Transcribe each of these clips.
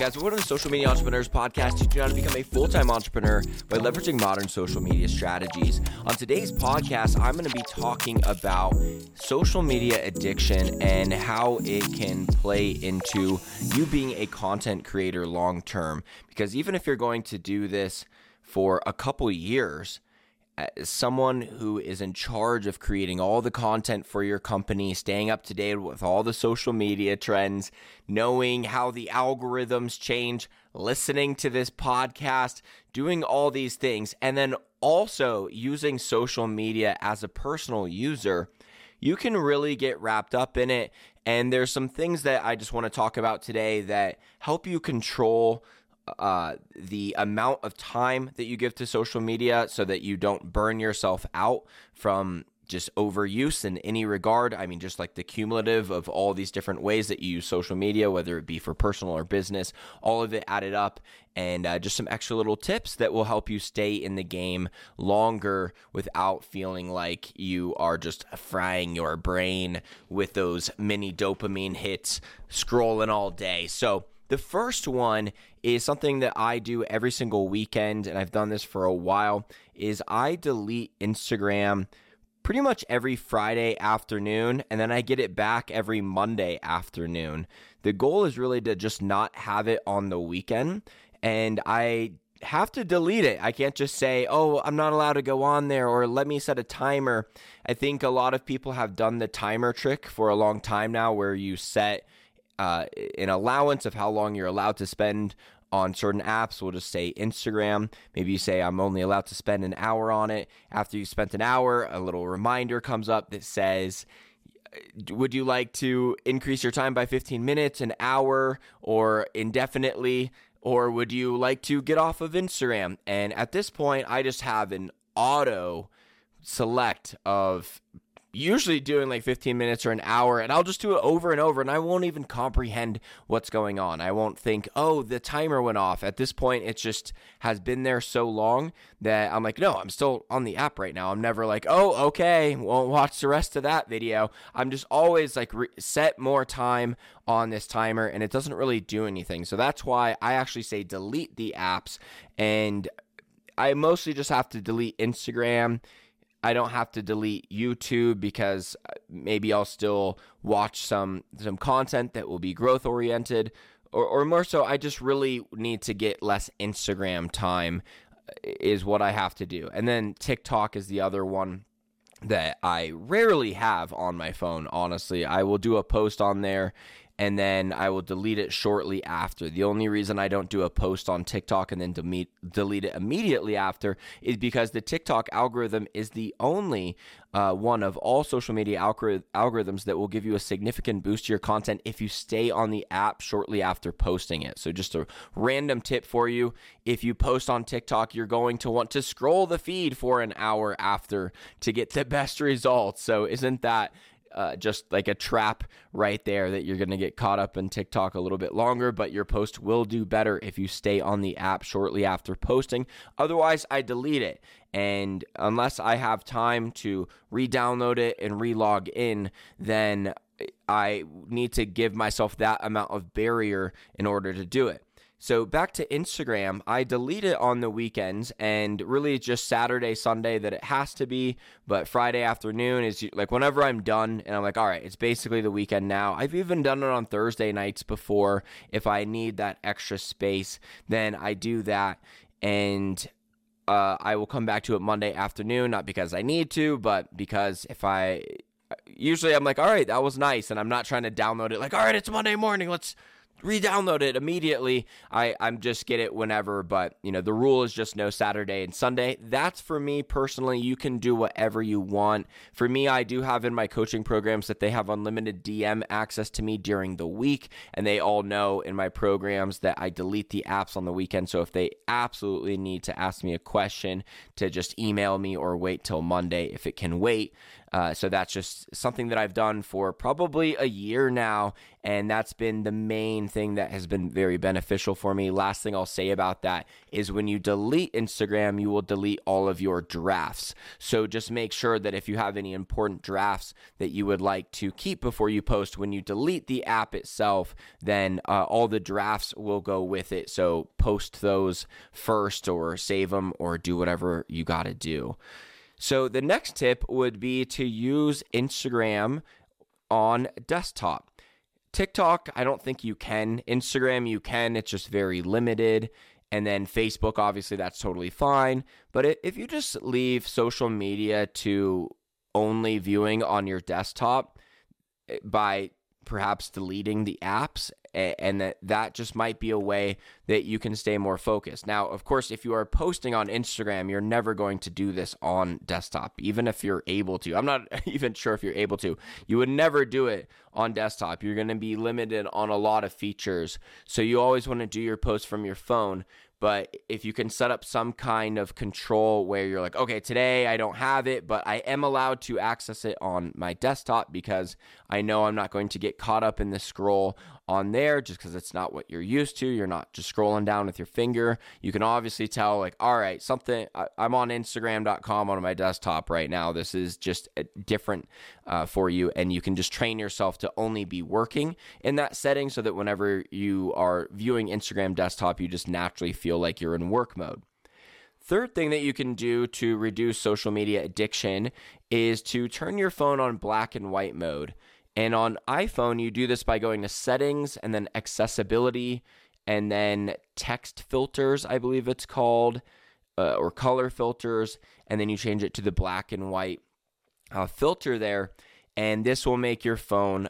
Guys? Welcome to the Social Media Entrepreneurs Podcast, teaching you how to become a full time entrepreneur by leveraging modern social media strategies. On today's podcast, I'm going to be talking about social media addiction and how it can play into you being a content creator long term. Because even if you're going to do this for a couple years, Uh, someone who is in charge of creating all the content for your company, staying up to date with all the social media trends, knowing how the algorithms change, listening to this podcast, doing all these things, and then also using social media as a personal user, you can really get wrapped up in it. And there's some things that I just want to talk about today that help you control uh, the amount of time that you give to social media so that you don't burn yourself out from just overuse in any regard. I mean, just like the cumulative of all these different ways that you use social media, whether it be for personal or business, all of it added up, and uh, just some extra little tips that will help you stay in the game longer without feeling like you are just frying your brain with those mini dopamine hits scrolling all day. So, the first one is something that I do every single weekend, and I've done this for a while, is I delete Instagram pretty much every Friday afternoon, and then I get it back every Monday afternoon. The goal is really to just not have it on the weekend, and I have to delete it. I can't just say, oh, I'm not allowed to go on there or let me set a timer. I think a lot of people have done the timer trick for a long time now where you set uh, an allowance of how long you're allowed to spend on certain apps. We'll just say Instagram. Maybe you say, I'm only allowed to spend an hour on it. After you spent an hour, a little reminder comes up that says, would you like to increase your time by 15 minutes, an hour, or indefinitely? Or would you like to get off of Instagram? And at this point, I just have an auto select of usually doing like 15 minutes or an hour and I'll just do it over and over and I won't even comprehend what's going on. I won't think, "Oh, the timer went off." At this point, it just has been there so long that I'm like, "No, I'm still on the app right now." I'm never like, "Oh, okay, won't watch the rest of that video." I'm just always like re- set more time on this timer and it doesn't really do anything. So that's why I actually say delete the apps and I mostly just have to delete Instagram I don't have to delete YouTube because uh, maybe I'll still watch some some content that will be growth oriented or, or more so I just really need to get less Instagram time uh, is what I have to do. And then TikTok is the other one that I rarely have on my phone, honestly. I will do a post on there and then I will delete it shortly after. The only reason I don't do a post on TikTok and then delete, delete it immediately after is because the TikTok algorithm is the only uh, one of all social media algor- algorithms that will give you a significant boost to your content if you stay on the app shortly after posting it. So, just a random tip for you if you post on TikTok, you're going to want to scroll the feed for an hour after to get the best results. So, isn't that uh, just like a trap right there that you're going to get caught up in TikTok a little bit longer, but your post will do better if you stay on the app shortly after posting. Otherwise, I delete it. And unless I have time to re download it and re log in, then I need to give myself that amount of barrier in order to do it. So back to Instagram, I delete it on the weekends and really just Saturday, Sunday that it has to be, but Friday afternoon is like whenever I'm done and I'm like, all right, it's basically the weekend now. I've even done it on Thursday nights before. If I need that extra space, then I do that and uh, I will come back to it Monday afternoon, not because I need to, but because if I usually I'm like, all right, that was nice, and I'm not trying to download it like, all right, it's Monday morning, let's re-download it immediately. I I'm just get it whenever, but you know the rule is just no Saturday and Sunday. That's for me personally. You can do whatever you want. For me, I do have in my coaching programs that they have unlimited DM access to me during the week, and they all know in my programs that I delete the apps on the weekend. So if they absolutely need to ask me a question, to just email me or wait till Monday if it can wait. Uh, so that's just something that I've done for probably a year now. And that's been the main thing that has been very beneficial for me. Last thing I'll say about that is when you delete Instagram, you will delete all of your drafts. So just make sure that if you have any important drafts that you would like to keep before you post, when you delete the app itself, then uh, all the drafts will go with it. So post those first or save them or do whatever you got to do. So the next tip would be to use Instagram on desktop. TikTok, I don't think you can. Instagram, you can. It's just very limited. And then Facebook, obviously, that's totally fine. But if you just leave social media to only viewing on your desktop eh, by perhaps deleting the apps and that that just might be a way that you can stay more focused. Now, of course, if you are posting on Instagram, you're never going to do this on desktop, even if you're able to. I'm not even sure if you're able to. You would never do it on desktop. You're going to be limited on a lot of features. So you always want to do your post from your phone. But if you can set up some kind of control where you're like, okay, today I don't have it, but I am allowed to access it on my desktop because I know I'm not going to get caught up in the scroll on there just because it's not what you're used to. You're not just scrolling down with your finger. You can obviously tell, like, all right, something, I, am on Instagram.com on my desktop right now. This is just different uh, for you. And you can just train yourself to only be working in that setting so that whenever you are viewing Instagram desktop, you just naturally feel like you're in work mode. Third thing that you can do to reduce social media addiction is to turn your phone on black and white mode. And on iPhone, you do this by going to settings and then accessibility and then text filters, I believe it's called, uh, or color filters. And then you change it to the black and white uh, filter there. And this will make your phone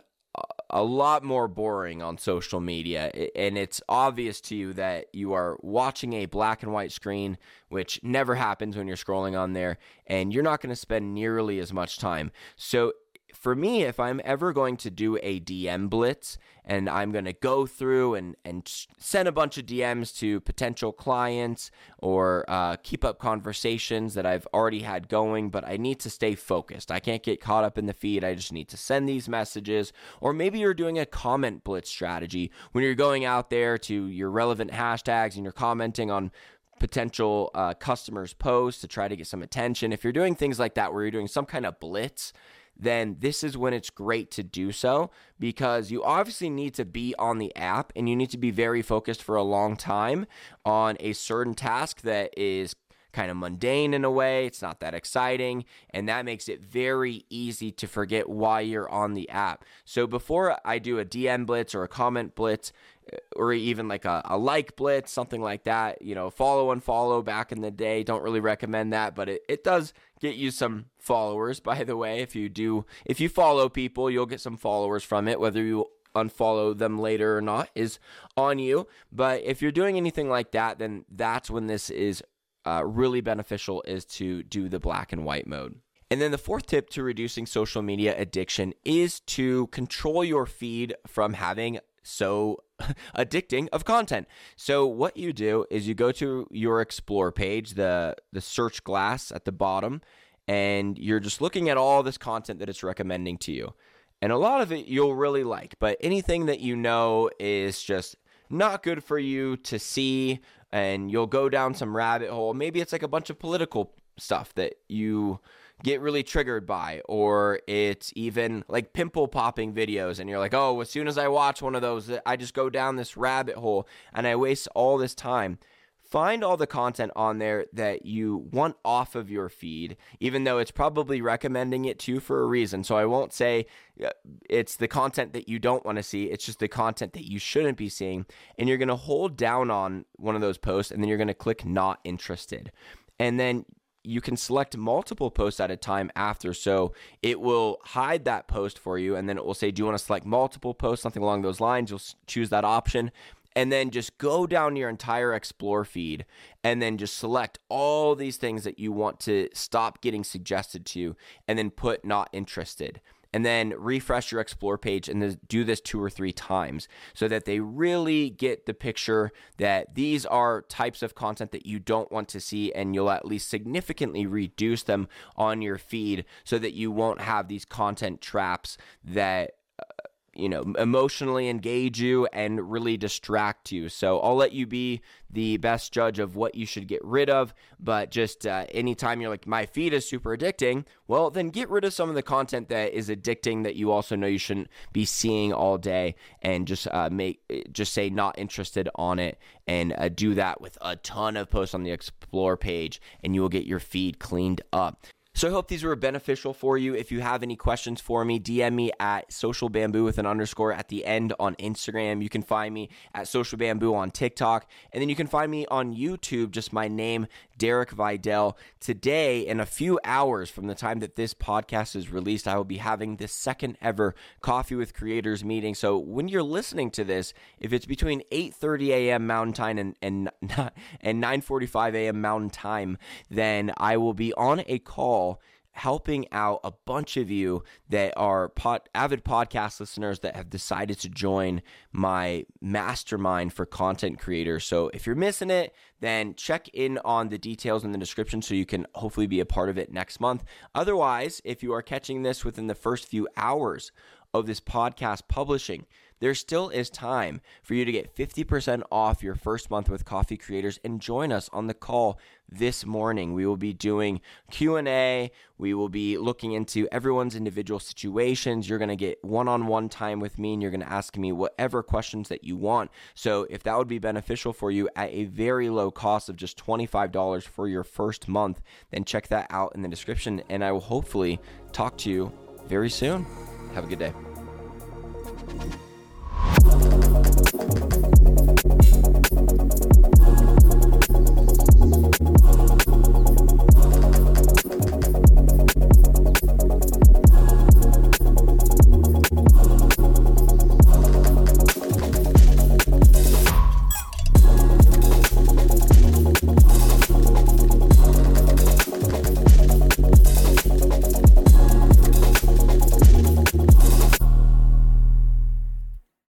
a lot more boring on social media and it's obvious to you that you are watching a black and white screen which never happens when you're scrolling on there and you're not going to spend nearly as much time so for me, if I'm ever going to do a DM blitz and I'm going to go through and, and send a bunch of DMs to potential clients or uh, keep up conversations that I've already had going, but I need to stay focused. I can't get caught up in the feed. I just need to send these messages. Or maybe you're doing a comment blitz strategy when you're going out there to your relevant hashtags and you're commenting on potential uh, customers' posts to try to get some attention. If you're doing things like that where you're doing some kind of blitz, then this is when it's great to do so because you obviously need to be on the app and you need to be very focused for a long time on a certain task that is kind of mundane in a way. It's not that exciting. And that makes it very easy to forget why you're on the app. So before I do a DM blitz or a comment blitz, or even like a, a like blitz, something like that, you know, follow and follow back in the day. Don't really recommend that, but it, it does get you some followers, by the way. If you do, if you follow people, you'll get some followers from it, whether you unfollow them later or not is on you. But if you're doing anything like that, then that's when this is uh, really beneficial is to do the black and white mode. And then the fourth tip to reducing social media addiction is to control your feed from having so addicting of content. So what you do is you go to your explore page, the the search glass at the bottom, and you're just looking at all this content that it's recommending to you. And a lot of it you'll really like, but anything that you know is just not good for you to see and you'll go down some rabbit hole. Maybe it's like a bunch of political stuff that you get really triggered by, or it's even like pimple popping videos, and you're like, oh, as soon as I watch one of those, I just go down this rabbit hole and I waste all this time. Find all the content on there that you want off of your feed, even though it's probably recommending it to you for a reason. So I won't say uh, it's the content that you don't want to see, it's just the content that you shouldn't be seeing. And you're going to hold down on one of those posts and then you're going to click not interested. And then you can select multiple posts at a time after. So it will hide that post for you, and then it will say, Do you want to select multiple posts? Something along those lines. You'll choose that option. And then just go down your entire explore feed and then just select all these things that you want to stop getting suggested to you and then put not interested. And then refresh your explore page and do this two or three times so that they really get the picture that these are types of content that you don't want to see and you'll at least significantly reduce them on your feed so that you won't have these content traps that uh, you know, emotionally engage you and really distract you. So I'll let you be the best judge of what you should get rid of. But just uh, anytime you're like, my feed is super addicting, well, then get rid of some of the content that is addicting that you also know you shouldn't be seeing all day, and just uh, make just say not interested on it, and uh, do that with a ton of posts on the explore page, and you will get your feed cleaned up. So I hope these were beneficial for you. If you have any questions for me, DM me at social bamboo with an underscore at the end on Instagram. You can find me at social bamboo on TikTok. And then you can find me on YouTube, just my name, Derek Videll. Today, in a few hours from the time that this podcast is released, I will be having the second ever Coffee with Creators meeting. So when you're listening to this, if it's between 8.30 a.m. Mountain Time and, and, and 9.45 a.m. Mountain Time, then I will be on a call call helping out a bunch of you that are avid podcast listeners that have decided to join my mastermind for content creators. So if you're missing it, then check in on the details in the description so you can hopefully be a part of it next month. Otherwise, if you are catching this within the first few hours of this podcast publishing, there still is time for you to get 50% off your first month with Coffee Creators and join us on the call this morning. We will be doing Q&A, we will be looking into everyone's individual situations. You're going to get one-on-one time with me and you're going to ask me whatever questions that you want. So, if that would be beneficial for you at a very low cost of just $25 for your first month, then check that out in the description and I will hopefully talk to you very soon. Have a good day.